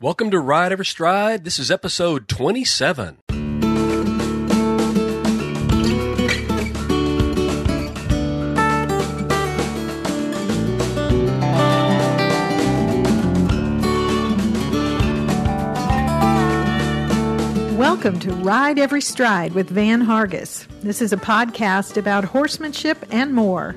Welcome to Ride Every Stride. This is episode 27. Welcome to Ride Every Stride with Van Hargis. This is a podcast about horsemanship and more.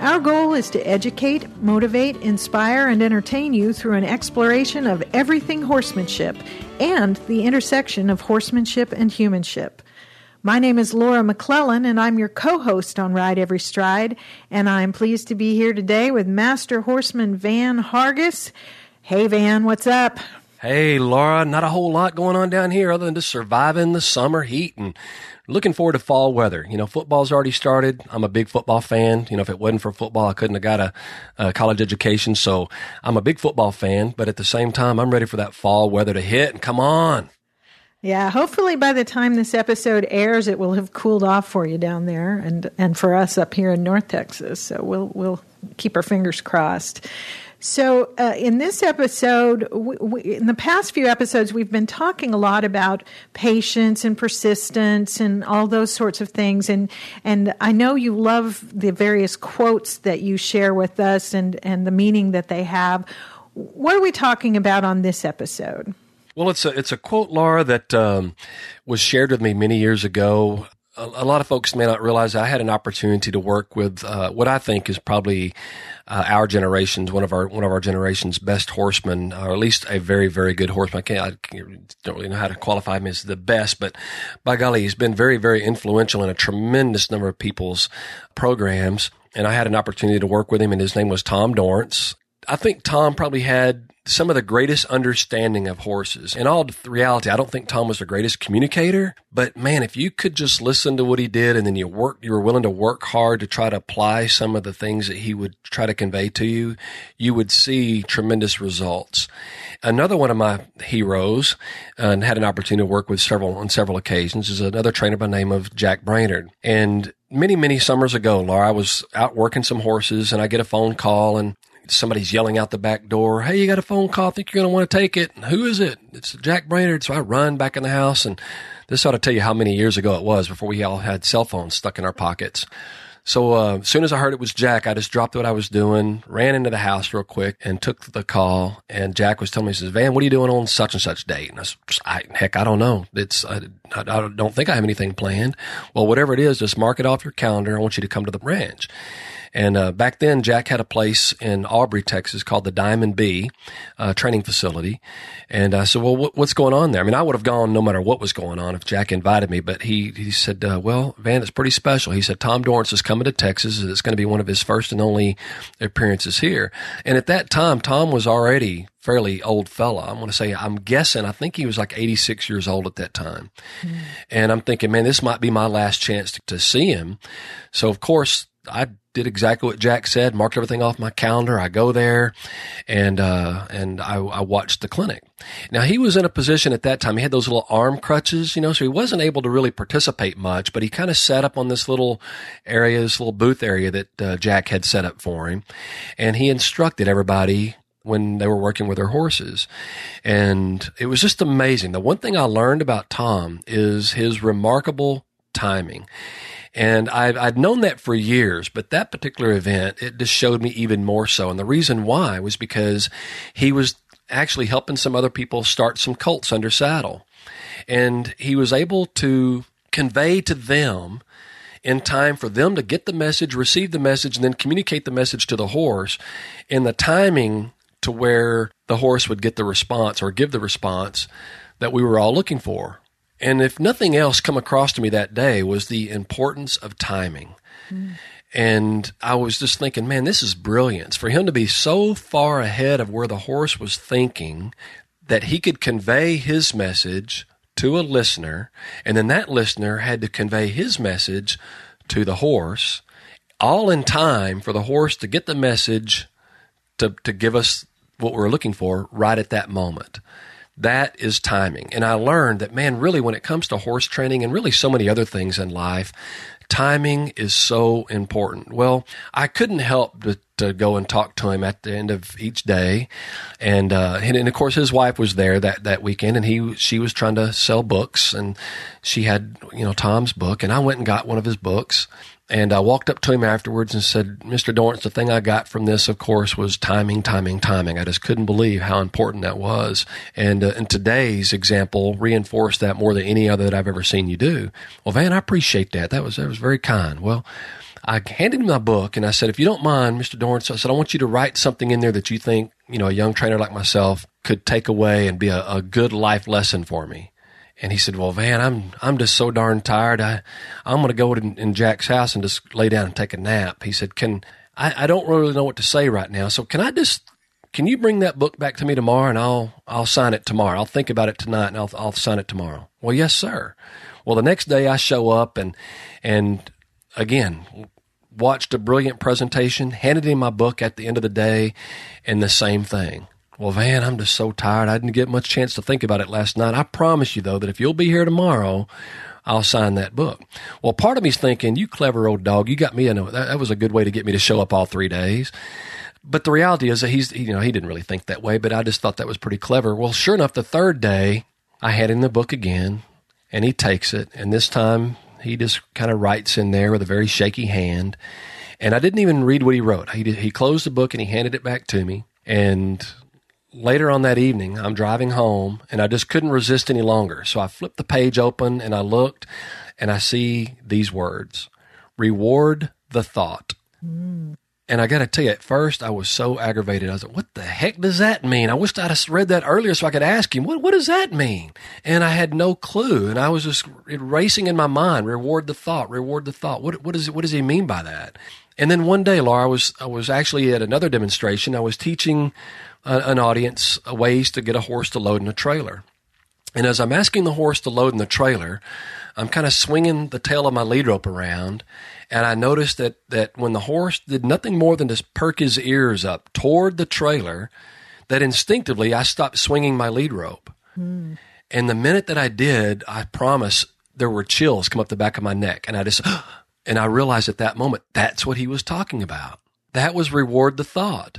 Our goal is to educate, motivate, inspire, and entertain you through an exploration of everything horsemanship and the intersection of horsemanship and humanship. My name is Laura McClellan, and I'm your co host on Ride Every Stride. And I'm pleased to be here today with Master Horseman Van Hargis. Hey, Van, what's up? Hey, Laura, not a whole lot going on down here other than just surviving the summer heat and looking forward to fall weather. You know, football's already started. I'm a big football fan. You know, if it wasn't for football, I couldn't have got a, a, college education. So I'm a big football fan, but at the same time, I'm ready for that fall weather to hit and come on. Yeah, hopefully by the time this episode airs, it will have cooled off for you down there, and and for us up here in North Texas. So we'll we'll keep our fingers crossed. So, uh, in this episode, we, we, in the past few episodes, we've been talking a lot about patience and persistence and all those sorts of things. And and I know you love the various quotes that you share with us and and the meaning that they have. What are we talking about on this episode? Well, it's a it's a quote, Laura, that um, was shared with me many years ago a, lot of folks may not realize I had an opportunity to work with uh, what I think is probably uh, our generation's one of our one of our generation's best horsemen, or at least a very very good horseman. I can't I don't really know how to qualify him as the best, but by golly, he's been very very influential in a tremendous number of people's programs. And I had an opportunity to work with him, and his name was Tom Dorrance. I think Tom probably had some of the greatest understanding of horses. In all reality, I don't think Tom was the greatest communicator, but man, if you could just listen to what he did and then you work, you were willing to work hard to try to apply some of the things that he would try to convey to you, you would see tremendous results. Another one of my heroes, uh, and had an opportunity to work with several on several occasions, is another trainer by name of Jack Brainard. And many, many summers ago, Laura, I was out working some horses and I get a phone call and somebody's yelling out the back door, Hey, you got a phone call. I think you're going to want to take it. Who is it? It's Jack Brainard. So I run back in the house and this ought to tell you how many years ago it was before we all had cell phones stuck in our pockets. So uh, as soon as I heard it was Jack, I just dropped what I was doing, ran into the house real quick, and took the call. And Jack was telling me, he says, "Van, what are you doing on such and such date?" And I said, I, "Heck, I don't know. It's I, I, don't think I have anything planned. Well, whatever it is, just mark it off your calendar. I want you to come to the ranch." And uh, back then, Jack had a place in Aubrey, Texas called the Diamond B uh, training facility. And I said, well, what's going on there? I mean, I would have gone no matter what was going on if Jack invited me. But he, he said, uh, well, Van, it's pretty special. He said, Tom Dorrance is coming to Texas. It's going to be one of his first and only appearances here. And at that time, Tom was already fairly old fella. I'm going to say, I'm guessing, I think he was like 86 years old at that time. Mm. And I'm thinking, man, this might be my last chance to, to see him. So, of course, I did exactly what Jack said, marked everything off my calendar. I go there and, uh, and I, I watched the clinic. Now he was in a position at that time. He had those little arm crutches, you know, so he wasn't able to really participate much, but he kind of sat up on this little area, this little booth area that uh, Jack had set up for him. And he instructed everybody when they were working with their horses. And it was just amazing. The one thing I learned about Tom is his remarkable timing. And I've, I'd known that for years, but that particular event, it just showed me even more so. And the reason why was because he was actually helping some other people start some colts under saddle. And he was able to convey to them in time for them to get the message, receive the message, and then communicate the message to the horse And the timing to where the horse would get the response or give the response that we were all looking for. And if nothing else come across to me that day was the importance of timing. Mm. And I was just thinking, man, this is brilliance for him to be so far ahead of where the horse was thinking that he could convey his message to a listener. And then that listener had to convey his message to the horse all in time for the horse to get the message to, to give us what we're looking for right at that moment. That is timing. And I learned that, man, really, when it comes to horse training and really so many other things in life, timing is so important. Well, I couldn't help but to go and talk to him at the end of each day, and uh, and, and of course his wife was there that that weekend, and he she was trying to sell books, and she had you know Tom's book, and I went and got one of his books, and I walked up to him afterwards and said, Mr. Dorrance, the thing I got from this, of course, was timing, timing, timing. I just couldn't believe how important that was. And, uh, and today's example reinforced that more than any other that I've ever seen you do. Well, Van, I appreciate that. That was, that was very kind. Well, I handed him my book and I said, if you don't mind, Mr. Dorrance, I said, I want you to write something in there that you think, you know, a young trainer like myself could take away and be a, a good life lesson for me. And he said, "Well, Van, I'm I'm just so darn tired. I I'm going to go in, in, Jack's house and just lay down and take a nap." He said, "Can I, I don't really know what to say right now. So can I just can you bring that book back to me tomorrow and I'll I'll sign it tomorrow. I'll think about it tonight and I'll I'll sign it tomorrow." Well, yes, sir. Well, the next day I show up and and again watched a brilliant presentation, handed him my book at the end of the day, and the same thing. Well, Van, I'm just so tired. I didn't get much chance to think about it last night. I promise you, though, that if you'll be here tomorrow, I'll sign that book. Well, part of me's thinking, you clever old dog, you got me. A, that, that was a good way to get me to show up all three days. But the reality is that he's, you know, he didn't really think that way, but I just thought that was pretty clever. Well, sure enough, the third day, I had him the book again, and he takes it, and this time he just kind of writes in there with a very shaky hand. And I didn't even read what he wrote. He, he closed the book and he handed it back to me. And later on that evening, I'm driving home and I just couldn't resist any longer. So I flipped the page open and I looked and I see these words reward the thought. Mm. And I got to tell you, at first I was so aggravated. I was like, what the heck does that mean? I wished I'd have read that earlier so I could ask him, what, what does that mean? And I had no clue. And I was just racing in my mind, reward the thought, reward the thought. What, what, is, what does he mean by that? And then one day, Laura, I was, I was actually at another demonstration. I was teaching uh, an audience ways to get a horse to load in a trailer. And as I'm asking the horse to load in the trailer, I'm kind of swinging the tail of my lead rope around, and I noticed that that when the horse did nothing more than just perk his ears up toward the trailer, that instinctively I stopped swinging my lead rope. Mm. And the minute that I did, I promise there were chills come up the back of my neck, and I just and I realized at that moment that's what he was talking about. That was reward the thought.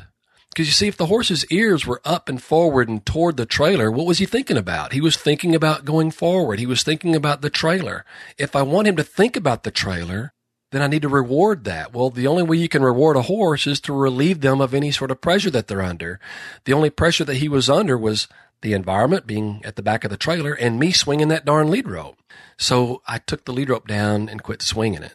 Because you see, if the horse's ears were up and forward and toward the trailer, what was he thinking about? He was thinking about going forward. He was thinking about the trailer. If I want him to think about the trailer, then I need to reward that. Well, the only way you can reward a horse is to relieve them of any sort of pressure that they're under. The only pressure that he was under was the environment being at the back of the trailer and me swinging that darn lead rope. So I took the lead rope down and quit swinging it.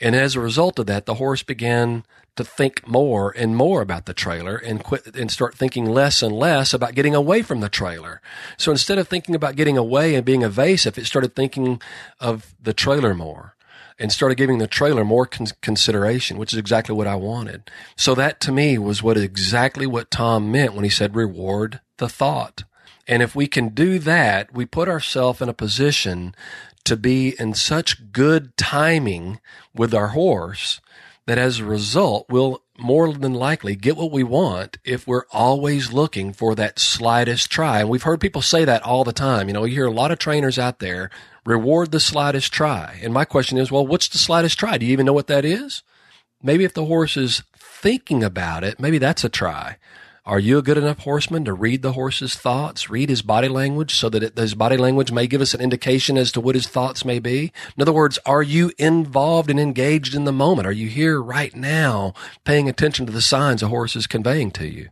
And as a result of that, the horse began to think more and more about the trailer and quit and start thinking less and less about getting away from the trailer. So instead of thinking about getting away and being evasive, it started thinking of the trailer more and started giving the trailer more con- consideration, which is exactly what I wanted. So that to me was what exactly what Tom meant when he said reward the thought. And if we can do that, we put ourselves in a position to be in such good timing with our horse that as a result, we'll more than likely get what we want if we're always looking for that slightest try. And we've heard people say that all the time. You know, you hear a lot of trainers out there reward the slightest try. And my question is, well, what's the slightest try? Do you even know what that is? Maybe if the horse is thinking about it, maybe that's a try. Are you a good enough horseman to read the horse's thoughts, read his body language so that it, his body language may give us an indication as to what his thoughts may be? In other words, are you involved and engaged in the moment? Are you here right now paying attention to the signs a horse is conveying to you?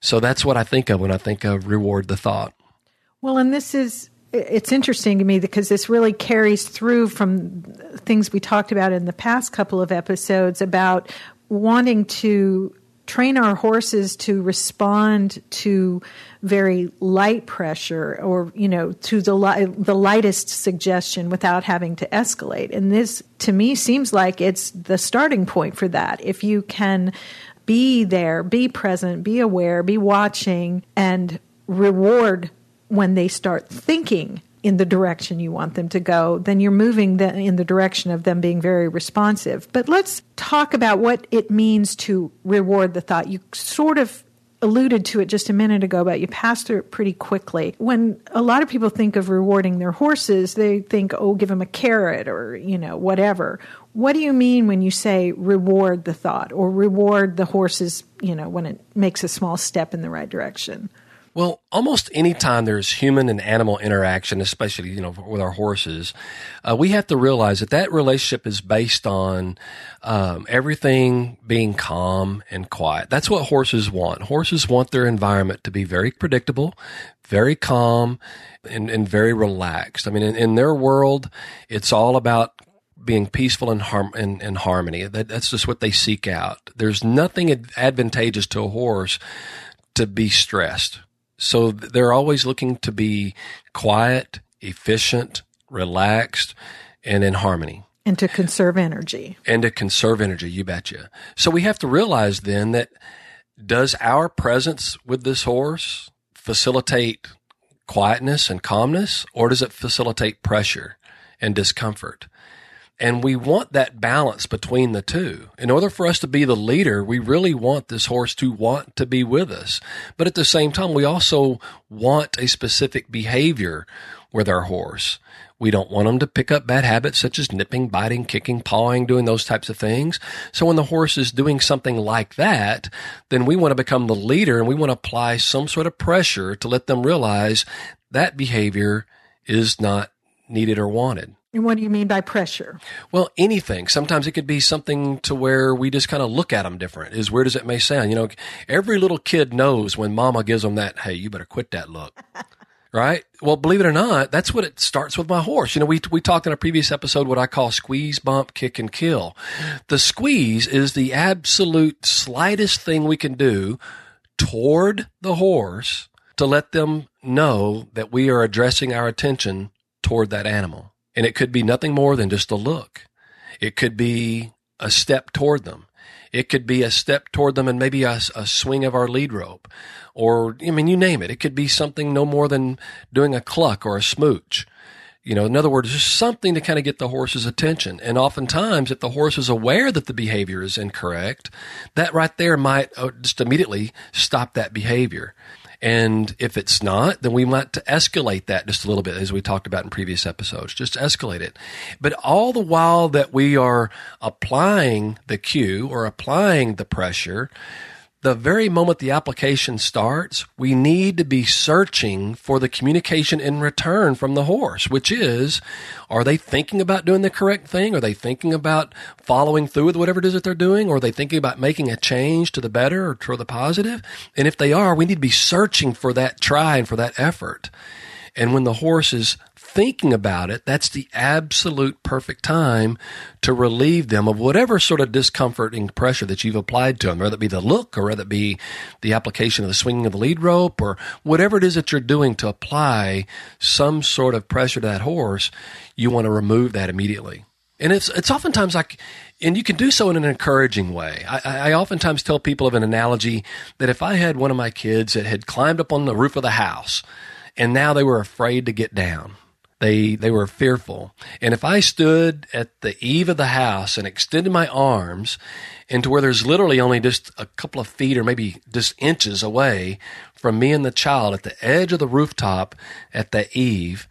So that's what I think of when I think of reward the thought. Well, and this is it's interesting to me because this really carries through from things we talked about in the past couple of episodes about wanting to train our horses to respond to very light pressure or you know to the li- the lightest suggestion without having to escalate. And this to me seems like it's the starting point for that. If you can be there be present be aware be watching and reward when they start thinking in the direction you want them to go, then you're moving the, in the direction of them being very responsive. But let's talk about what it means to reward the thought. You sort of alluded to it just a minute ago, but you passed through it pretty quickly. When a lot of people think of rewarding their horses, they think, oh, give them a carrot or, you know, whatever. What do you mean when you say reward the thought or reward the horses, you know, when it makes a small step in the right direction? Well, almost any time there's human and animal interaction, especially you know with our horses, uh, we have to realize that that relationship is based on um, everything being calm and quiet. That's what horses want. Horses want their environment to be very predictable, very calm, and, and very relaxed. I mean, in, in, their world, it's all about being peaceful and, and, and harmony. That, that's just what they seek out. There's nothing advantageous to a horse to be stressed so they're always looking to be quiet, efficient, relaxed, and in harmony. And to conserve energy. And to conserve energy, you betcha. So we have to realize then that does our presence with this horse facilitate quietness and calmness, or does it facilitate pressure and discomfort? And we want that balance between the two. In order for us to be the leader, we really want this horse to want to be with us. But at the same time, we also want a specific behavior with our horse. We don't want them to pick up bad habits such as nipping, biting, kicking, pawing, doing those types of things. So when the horse is doing something like that, then we want to become the leader and we want to apply some sort of pressure to let them realize that behavior is not needed or wanted. And what do you mean by pressure? Well, anything. Sometimes it could be something to where we just kind of look at them different, as weird as it may sound. You know, every little kid knows when mama gives them that, hey, you better quit that look. right? Well, believe it or not, that's what it starts with my horse. You know, we, we talked in a previous episode what I call squeeze, bump, kick, and kill. The squeeze is the absolute slightest thing we can do toward the horse to let them know that we are addressing our attention toward that animal. And it could be nothing more than just a look. It could be a step toward them. It could be a step toward them and maybe a, a, swing of our lead rope. Or, I mean, you name it. It could be something no more than doing a cluck or a smooch. You know, in other words, just something to kind of get the horse's attention. And oftentimes, if the horse is aware that the behavior is incorrect, that right there might uh, just immediately stop that behavior. And if it's not, then we want to escalate that just a little bit, as we talked about in previous episodes. Just escalate it. But all the while that we are applying the cue or applying the pressure, the very moment the application starts, we need to be searching for the communication in return from the horse, which is, are they thinking about doing the correct thing? Are they thinking about following through with whatever it is that they're doing? Or are they thinking about making a change to the better or to the positive? And if they are, we need to be searching for that try and for that effort. And when the horse is thinking about it, that's the absolute perfect time to relieve them of whatever sort of discomforting pressure that you've applied to them, whether it be the look or whether it be the application of the swinging of the lead rope or whatever it is that you're doing to apply some sort of pressure to that horse, you want to remove that immediately. And it's it's oftentimes like, and you can do so in an encouraging way. I, I oftentimes tell people of an analogy that if I had one of my kids that had climbed up on the roof of the house, and now they were afraid to get down, they, they were fearful. And if I stood at the eave of the house and extended my arms into where there's literally only just a couple of feet or maybe just inches away from me and the child at the edge of the rooftop at the eave,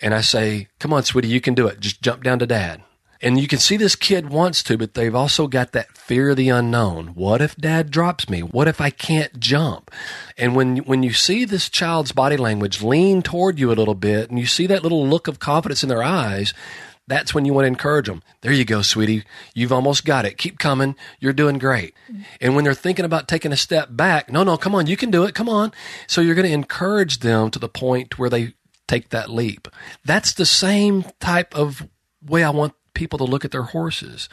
and I say, come on, sweetie, you can do it. Just jump down to dad. And you can see this kid wants to, but they've also got that fear of the unknown. What if dad drops me? What if I can't jump? And when, when you see this child's body language lean toward you a little bit and you see that little look of confidence in their eyes, that's when you want to encourage them. There you go, sweetie. You've almost got it. Keep coming. You're doing great. And when they're thinking about taking a step back, no, no, come on. You can do it. Come on. So you're going to encourage them to the point where they take that leap. That's the same type of way I want people to look at their horses.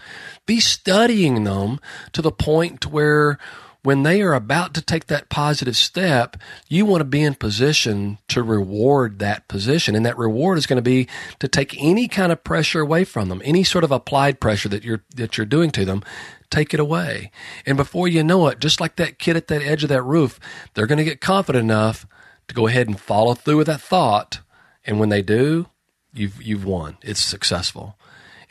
Be studying them to the point where when they are about to take that positive step, you want to be in position to reward that position. And that reward is going to be to take any kind of pressure away from them, any sort of applied pressure that you're, that you're doing to them, take it away. And before you know it, just like that kid at that edge of that roof, they're going to get confident enough to go ahead and follow through with that thought. And when they do, you've, you've won. It's successful.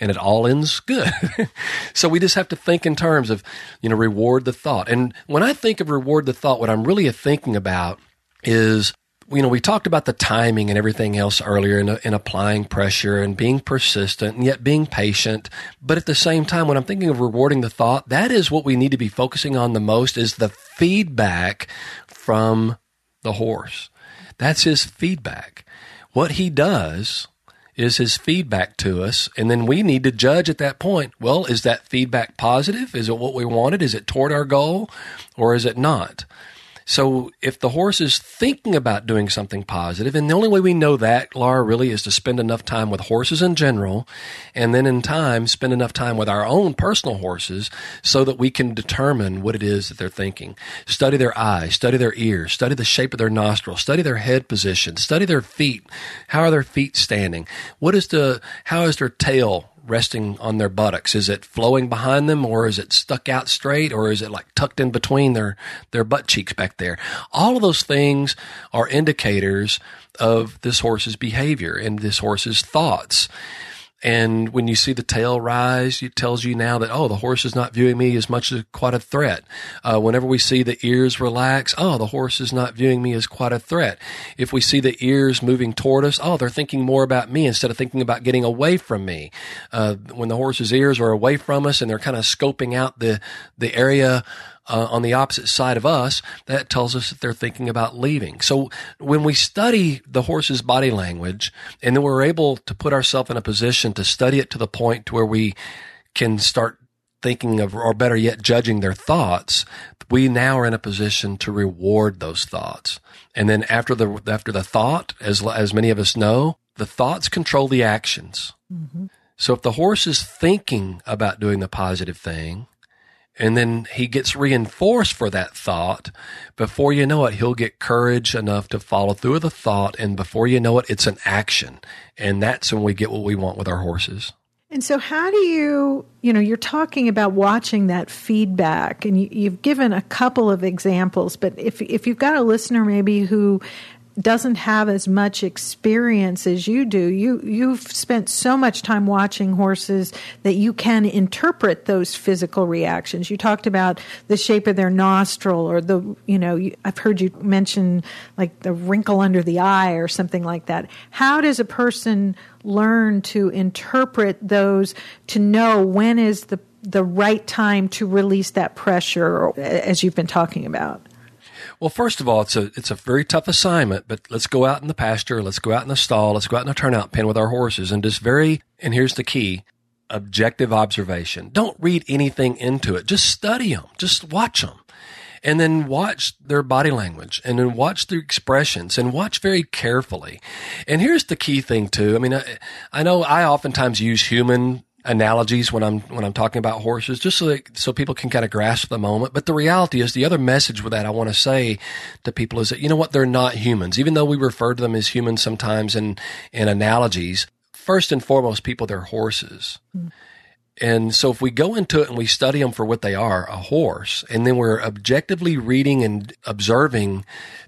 And it all ends good. so we just have to think in terms of, you know, reward the thought. And when I think of reward the thought, what I'm really thinking about is you know, we talked about the timing and everything else earlier in, applying pressure and being persistent and yet being patient. But at the same time, when I'm thinking of rewarding the thought, that is what we need to be focusing on the most is the feedback from the horse. That's his feedback. What he does is his feedback to us. And then we need to judge at that point. Well, is that feedback positive? Is it what we wanted? Is it toward our goal or is it not? So if the horse is thinking about doing something positive, and the only way we know that, Laura, really is to spend enough time with horses in general, and then in time spend enough time with our own personal horses so that we can determine what it is that they're thinking. Study their eyes, study their ears, study the shape of their nostrils, study their head position, study their feet. How are their feet standing? What is the, how is their tail resting on their buttocks? Is it flowing behind them or is it stuck out straight or is it like tucked in between their, their butt cheeks back there? All of those things are indicators of this horse's behavior and this horse's thoughts. And when you see the tail rise, it tells you now that, oh, the horse is not viewing me as much as quite a threat. Uh, whenever we see the ears relax, oh, the horse is not viewing me as quite a threat. If we see the ears moving toward us, oh, they're thinking more about me instead of thinking about getting away from me. Uh, when the horse's ears are away from us and they're kind of scoping out the, the area uh, on the opposite side of us, that tells us that they're thinking about leaving. So when we study the horse's body language and then we're able to put ourselves in a position to study it to the point to where we can start thinking of, or better yet, judging their thoughts, we now are in a position to reward those thoughts. And then after the, after the thought, as, as many of us know, the thoughts control the actions. Mm-hmm. So if the horse is thinking about doing the positive thing, and then he gets reinforced for that thought. Before you know it, he'll get courage enough to follow through with the thought. And before you know it, it's an action. And that's when we get what we want with our horses. And so, how do you, you know, you're talking about watching that feedback, and you, have given a couple of examples, but if, if you've got a listener maybe who doesn't have as much experience as you do. You you've spent so much time watching horses that you can interpret those physical reactions. You talked about the shape of their nostril or the you know you, I've heard you mention like the wrinkle under the eye or something like that. How does a person learn to interpret those to know when is the the right time to release that pressure as you've been talking about? Well, first of all, it's a it's a very tough assignment, but let's go out in the pasture, let's go out in the stall, let's go out in the turnout pen with our horses, and just very and here's the key: objective observation. Don't read anything into it. Just study them. Just watch them. And then watch their body language and then watch their expressions and watch very carefully. And here's the key thing too. I mean, I, I know I oftentimes use human analogies when I'm when I'm talking about horses, just so that, so people can kind of grasp the moment. But the reality is, the other message with that I want to say to people is that you know what, they're not humans, even though we refer to them as humans sometimes in in analogies. First and foremost, people they're horses. Mm. And so if we go into it and we study them for what they are, a horse, and then we're objectively reading and observing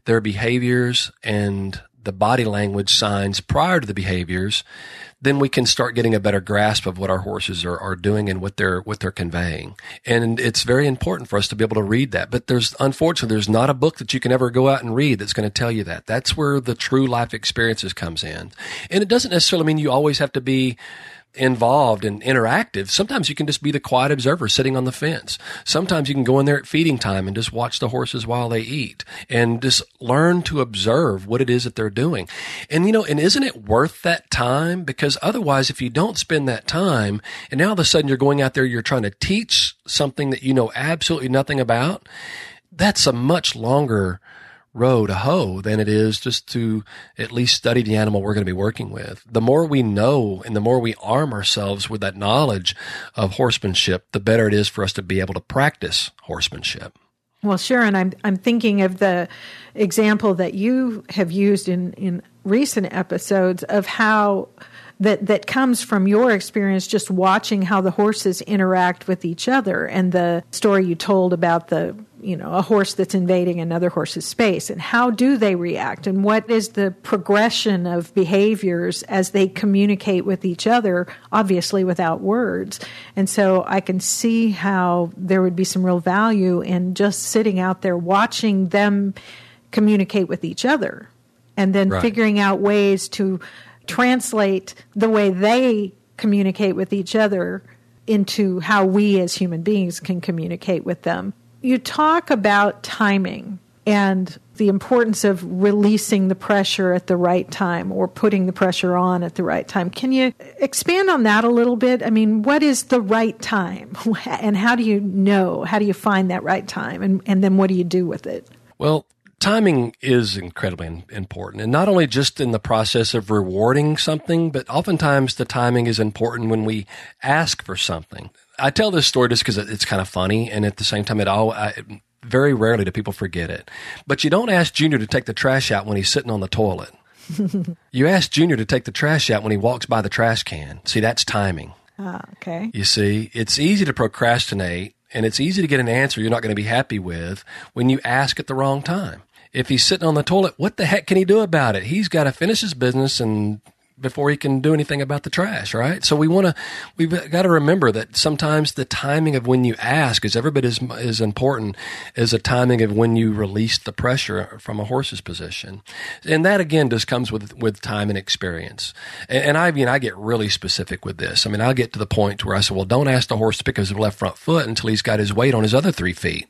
their behaviors and the body language signs prior to the behaviors, then we can start getting a better grasp of what our horses are, are doing and what they're what they're conveying. And it's very important for us to be able to read that. But there's unfortunately there's not a book that you can ever go out and read that's going to tell you that. That's where the true life experiences comes in. And it doesn't necessarily mean you always have to be involved and interactive. Sometimes you can just be the quiet observer sitting on the fence. Sometimes you can go in there at feeding time and just watch the horses while they eat and just learn to observe what it is that they're doing. And you know, and isn't it worth that time? Because otherwise, if you don't spend that time and now all of a sudden you're going out there, you're trying to teach something that you know absolutely nothing about, that's a much longer row to hoe than it is just to at least study the animal we're going to be working with. The more we know and the more we arm ourselves with that knowledge of horsemanship, the better it is for us to be able to practice horsemanship. Well, Sharon, I'm I'm thinking of the example that you have used in in recent episodes of how that that comes from your experience just watching how the horses interact with each other and the story you told about the you know, a horse that's invading another horse's space and how do they react and what is the progression of behaviors as they communicate with each other, obviously without words. And so I can see how there would be some real value in just sitting out there watching them communicate with each other and then right. figuring out ways to translate the way they communicate with each other into how we as human beings can communicate with them. You talk about timing and the importance of releasing the pressure at the right time or putting the pressure on at the right time. Can you expand on that a little bit? I mean, what is the right time? And how do you know? How do you find that right time? And, and then what do you do with it? Well, timing is incredibly important and not only just in the process of rewarding something but oftentimes the timing is important when we ask for something i tell this story just because it's kind of funny and at the same time it all I, very rarely do people forget it. But you don't ask junior to take the trash out when he's sitting on the toilet. You ask junior to take the trash out when he walks by the trash can. See that's timing. Ah, okay. You see it's easy to procrastinate and it's easy to get an answer you're not going to be happy with when you ask at the wrong time. If he's sitting on the toilet, what the heck can he do about it? He's got to finish his business and before he can do anything about the trash, right? So we want to, we've got to remember that sometimes the timing of when you ask is every bit as, as important as the timing of when you release the pressure from a horse's position. And that again just comes with, with time and experience. And, and I mean, I get really specific with this. I mean, I'll get to the point where I say, well, don't ask the horse to pick his left front foot until he's got his weight on his other three feet.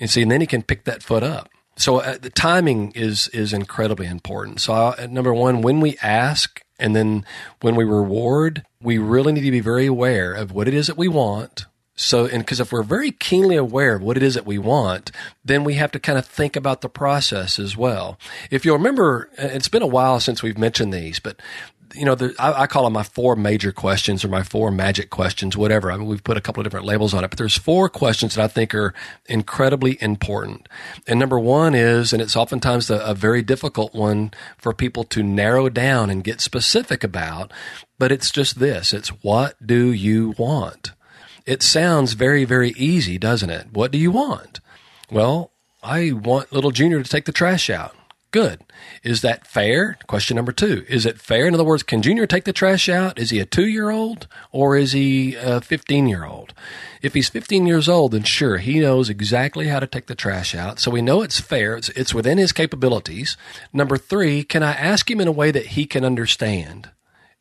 And see, and then he can pick that foot up so uh, the timing is is incredibly important. So uh, number one, when we ask and then when we reward, we really need to be very aware of what it is that we want. So, and because if we're very keenly aware of what it is that we want, then we have to kind of think about the process as well. If you'll remember, it's been a while since we've mentioned these, but you know, the, I, I, call them my four major questions or my four magic questions, whatever. I mean, we've put a couple of different labels on it, but there's four questions that I think are incredibly important. And number one is, and it's oftentimes a, a very difficult one for people to narrow down and get specific about, but it's just this. It's what do you want? It sounds very, very easy, doesn't it? What do you want? Well, I want little Junior to take the trash out. Good. Is that fair? Question number two. Is it fair? In other words, can Junior take the trash out? Is he a two year old or is he a 15 year old? If he's 15 years old, then sure, he knows exactly how to take the trash out. So we know it's fair. It's, it's within his capabilities. Number three, can I ask him in a way that he can understand?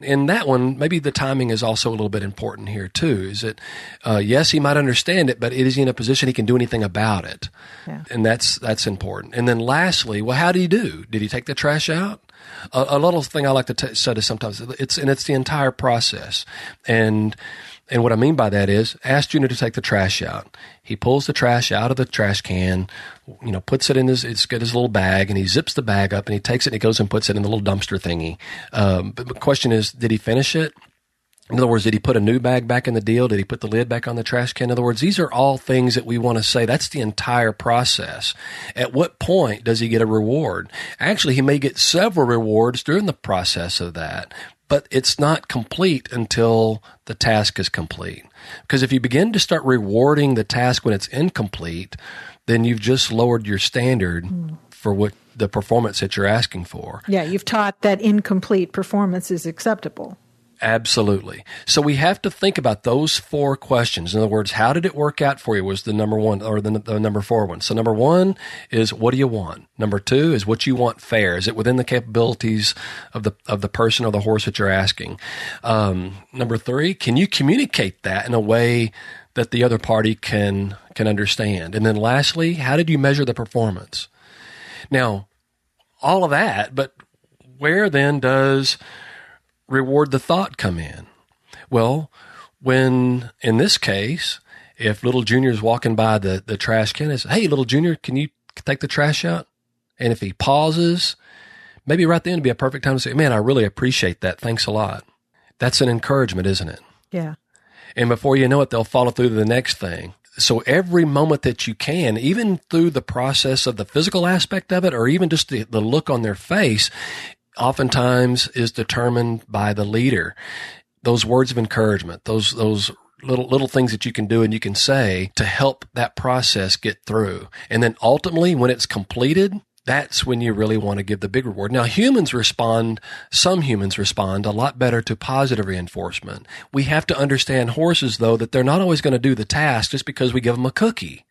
In that one, maybe the timing is also a little bit important here too. Is that uh, yes, he might understand it, but is he in a position he can do anything about it? Yeah. And that's that's important. And then lastly, well, how did he do? Did he take the trash out? A, a little thing I like to t- say is sometimes it's and it's the entire process and and what I mean by that is ask Junior to take the trash out. He pulls the trash out of the trash can, you know, puts it in his, it's got his little bag and he zips the bag up and he takes it and he goes and puts it in the little dumpster thingy. Um, but the question is, did he finish it? In other words, did he put a new bag back in the deal? Did he put the lid back on the trash can? In other words, these are all things that we want to say. That's the entire process. At what point does he get a reward? Actually, he may get several rewards during the process of that, but it's not complete until the task is complete. Because if you begin to start rewarding the task when it's incomplete, then you've just lowered your standard mm. for what the performance that you're asking for. Yeah, you've taught that incomplete performance is acceptable. Absolutely. So we have to think about those four questions. In other words, how did it work out for you was the number one or the, the, number four one. So number one is what do you want? Number two is what you want fair. Is it within the capabilities of the of the person or the horse that you're asking? Um, number three, can you communicate that in a way that the other party can can understand? And then lastly, how did you measure the performance? Now, all of that, but where then does reward the thought come in? Well, when in this case, if little junior is walking by the, the trash can and says, Hey, little junior, can you take the trash out? And if he pauses, maybe right then would be a perfect time to say, Man, I really appreciate that. Thanks a lot. That's an encouragement, isn't it? Yeah. And before you know it, they'll follow through to the next thing. So every moment that you can, even through the process of the physical aspect of it, or even just the, the look on their face, oftentimes is determined by the leader. Those words of encouragement, those those little little things that you can do and you can say to help that process get through. And then ultimately when it's completed, that's when you really want to give the big reward. Now, humans respond, some humans respond a lot better to positive reinforcement. We have to understand horses, though, that they're not always going to do the task just because we give them a cookie.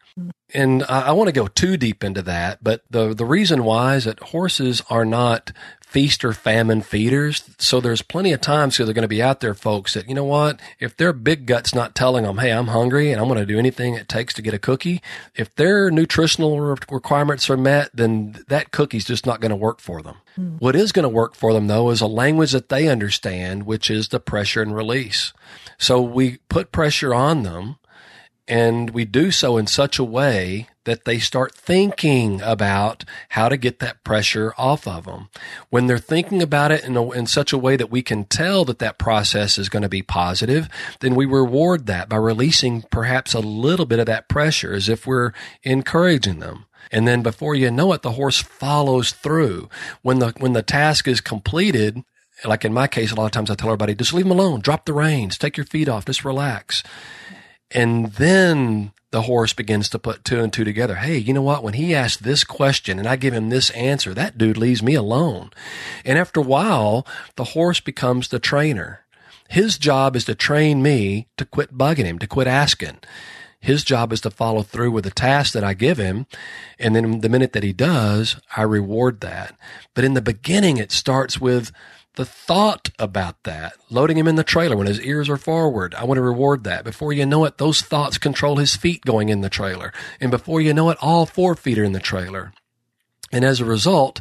And I, I want to go too deep into that, but the, the reason why is that horses are not feast or famine feeders. So there's plenty of times so they're going to be out there, folks, that, you know what? If their big gut's not telling them, hey, I'm hungry and I'm going to do anything it takes to get a cookie, if their nutritional requirements are met, then that cookie's just not going to work for them. Mm. What is going to work for them, though, is a language that they understand, which is the pressure and release. So we put pressure on them and we do so in such a way that they start thinking about how to get that pressure off of them. When they're thinking about it in, a, in such a way that we can tell that that process is going to be positive, then we reward that by releasing perhaps a little bit of that pressure as if we're encouraging them. And then before you know it, the horse follows through. When the, when the task is completed, like in my case, a lot of times I tell everybody, just leave them alone, drop the reins, take your feet off, just relax. And then the horse begins to put two and two together. Hey, you know what? When he asks this question and I give him this answer, that dude leaves me alone. And after a while, the horse becomes the trainer. His job is to train me to quit bugging him, to quit asking. His job is to follow through with the task that I give him. And then the minute that he does, I reward that. But in the beginning, it starts with the thought about that, loading him in the trailer when his ears are forward. I want to reward that. Before you know it, those thoughts control his feet going in the trailer. And before you know it, all four feet are in the trailer. And as a result,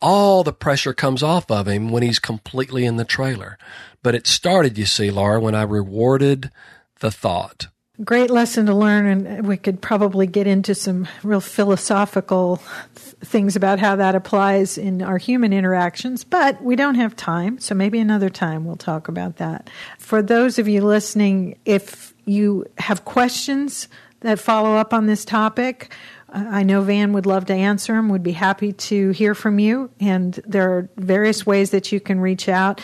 all the pressure comes off of him when he's completely in the trailer. But it started, you see, Laura, when I rewarded the thought. Great lesson to learn, and we could probably get into some real philosophical things about how that applies in our human interactions, but we don't have time, so maybe another time we'll talk about that. For those of you listening, if you have questions that follow up on this topic, uh, I know Van would love to answer them, would be happy to hear from you, and there are various ways that you can reach out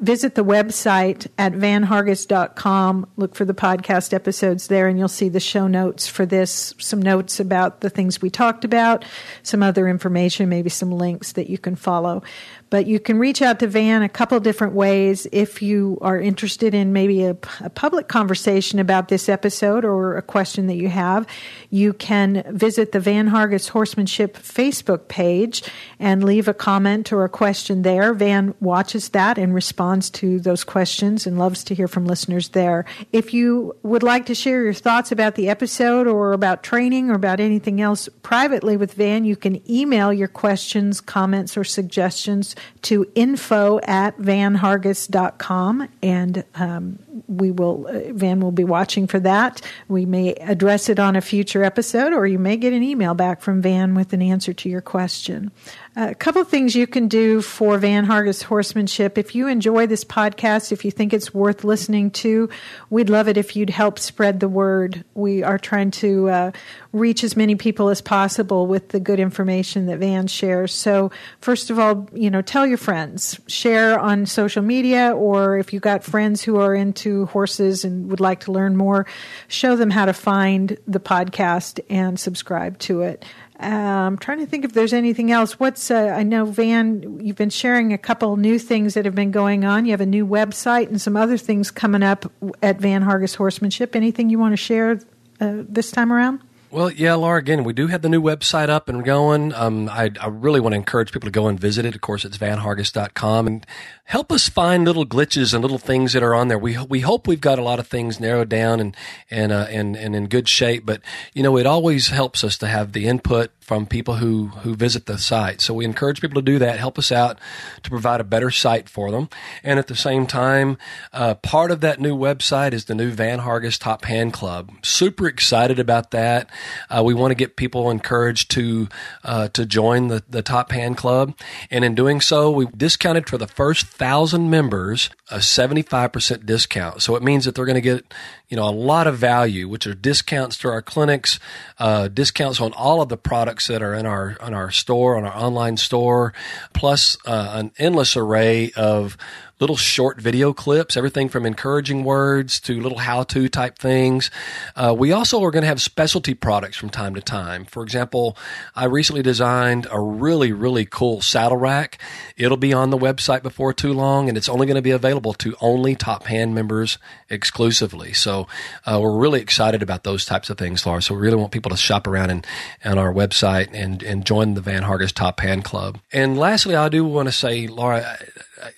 visit the website at vanhargis.com. Look for the podcast episodes there, and you'll see the show notes for this, some notes about the things we talked about, some other information, maybe some links that you can follow. But you can reach out to Van a couple different ways if you are interested in maybe a, a, public conversation about this episode or a question that you have. You can visit the Van Hargis Horsemanship Facebook page and leave a comment or a question there. Van watches that and responds to those questions and loves to hear from listeners there. If you would like to share your thoughts about the episode or about training or about anything else privately with Van, you can email your questions, comments, or suggestions to info at vanhargis.com and um, we will uh, van will be watching for that. We may address it on a future episode or you may get an email back from van with an answer to your question a couple things you can do for Van Hargis horsemanship. If you enjoy this podcast, if you think it's worth listening to, we'd love it if you'd help spread the word. We are trying to uh, reach as many people as possible with the good information that Van shares. So, first of all, you know, tell your friends, share on social media, or if you've got friends who are into horses and would like to learn more, show them how to find the podcast and subscribe to it. I'm trying to think if there's anything else. What's uh, I know Van, you've been sharing a couple new things that have been going on. You have a new website and some other things coming up at Van Hargis Horsemanship. Anything you want to share uh, this time around? Well, yeah, Laura, again, we do have the new website up and going. Um, I, I, really want to encourage people to go and visit it. Of course, it's vanhargis.com and help us find little glitches and little things that are on there. We, we hope we've got a lot of things narrowed down and, and, uh, and, and in good shape, but, you know, it always helps us to have the input from people who, who visit the site. So we encourage people to do that, help us out to provide a better site for them. And at the same time, uh, part of that new website is the new Van Hargis Top Hand Club. Super excited about that. Uh, we want to get people encouraged to, uh, to join the, the Top Hand Club. And in doing so, we discounted for the first thousand members a 75% discount. So it means that they're going to get, you know, a lot of value, which are discounts to our clinics, uh, discounts on all of the products that are in our on our store, on our online store, plus uh, an endless array of little short video clips, everything from encouraging words to little how to type things. Uh, we also are going to have specialty products from time to time. For example, I recently designed a really, really cool saddle rack. It'll be on the website before too long, and it's only going to be available to only Top Hand members exclusively. So uh, we're really excited about those types of things, Laura. So we really want people to shop around and on our website and, and join the Van Hargis Top Hand Club. And lastly, I do want to say, Laura,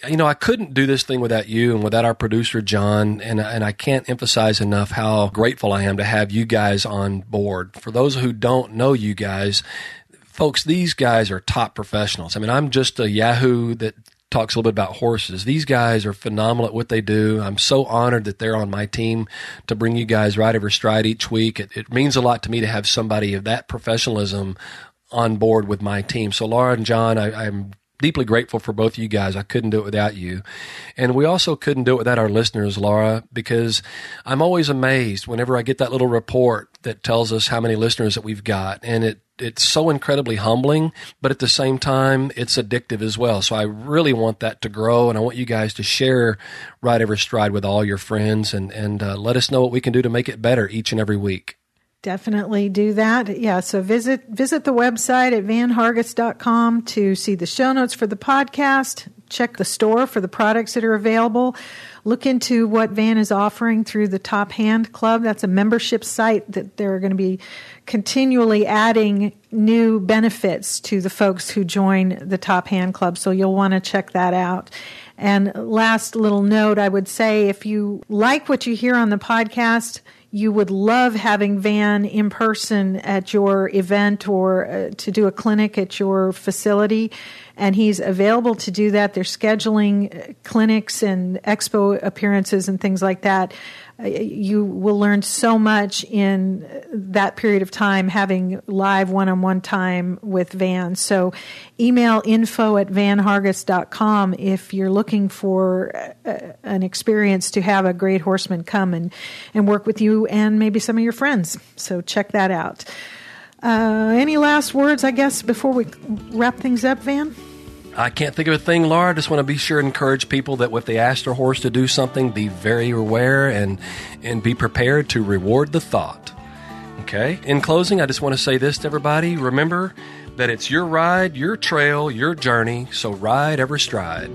you know, I couldn't do this thing without you and without our producer John, and and I can't emphasize enough how grateful I am to have you guys on board. For those who don't know you guys, folks, these guys are top professionals. I mean, I'm just a Yahoo that talks a little bit about horses. These guys are phenomenal at what they do. I'm so honored that they're on my team to bring you guys Ride Every Stride each week. It, it means a lot to me to have somebody of that professionalism on board with my team. So, Laura and John, I, I'm deeply grateful for both of you guys. I couldn't do it without you. And we also couldn't do it without our listeners, Laura, because I'm always amazed whenever I get that little report that tells us how many listeners that we've got. And it, it's so incredibly humbling, but at the same time, it's addictive as well. So I really want that to grow, and I want you guys to share Ride Every Stride with all your friends and, and uh, let us know what we can do to make it better each and every week. Definitely do that. Yeah. So visit, visit the website at vanhargis.com to see the show notes for the podcast. Check the store for the products that are available. Look into what Van is offering through the Top Hand Club. That's a membership site that they're going to be continually adding new benefits to the folks who join the Top Hand Club. So you'll want to check that out. And last little note, I would say if you like what you hear on the podcast, you would love having Van in person at your event or uh, to do a clinic at your facility. And he's available to do that. They're scheduling uh, clinics and expo appearances and things like that you will learn so much in that period of time having live one-on-one time with Van. So email info at vanhargis.com if you're looking for uh, an experience to have a great horseman come and, and work with you and maybe some of your friends. So check that out. Uh, any last words, I guess, before we wrap things up, Van? I can't think of a thing, Laura. I just want to be sure to encourage people that if they ask their horse to do something, be very aware and and be prepared to reward the thought. Okay. In closing, I just want to say this to everybody. Remember that it's your ride, your trail, your journey. So ride every stride.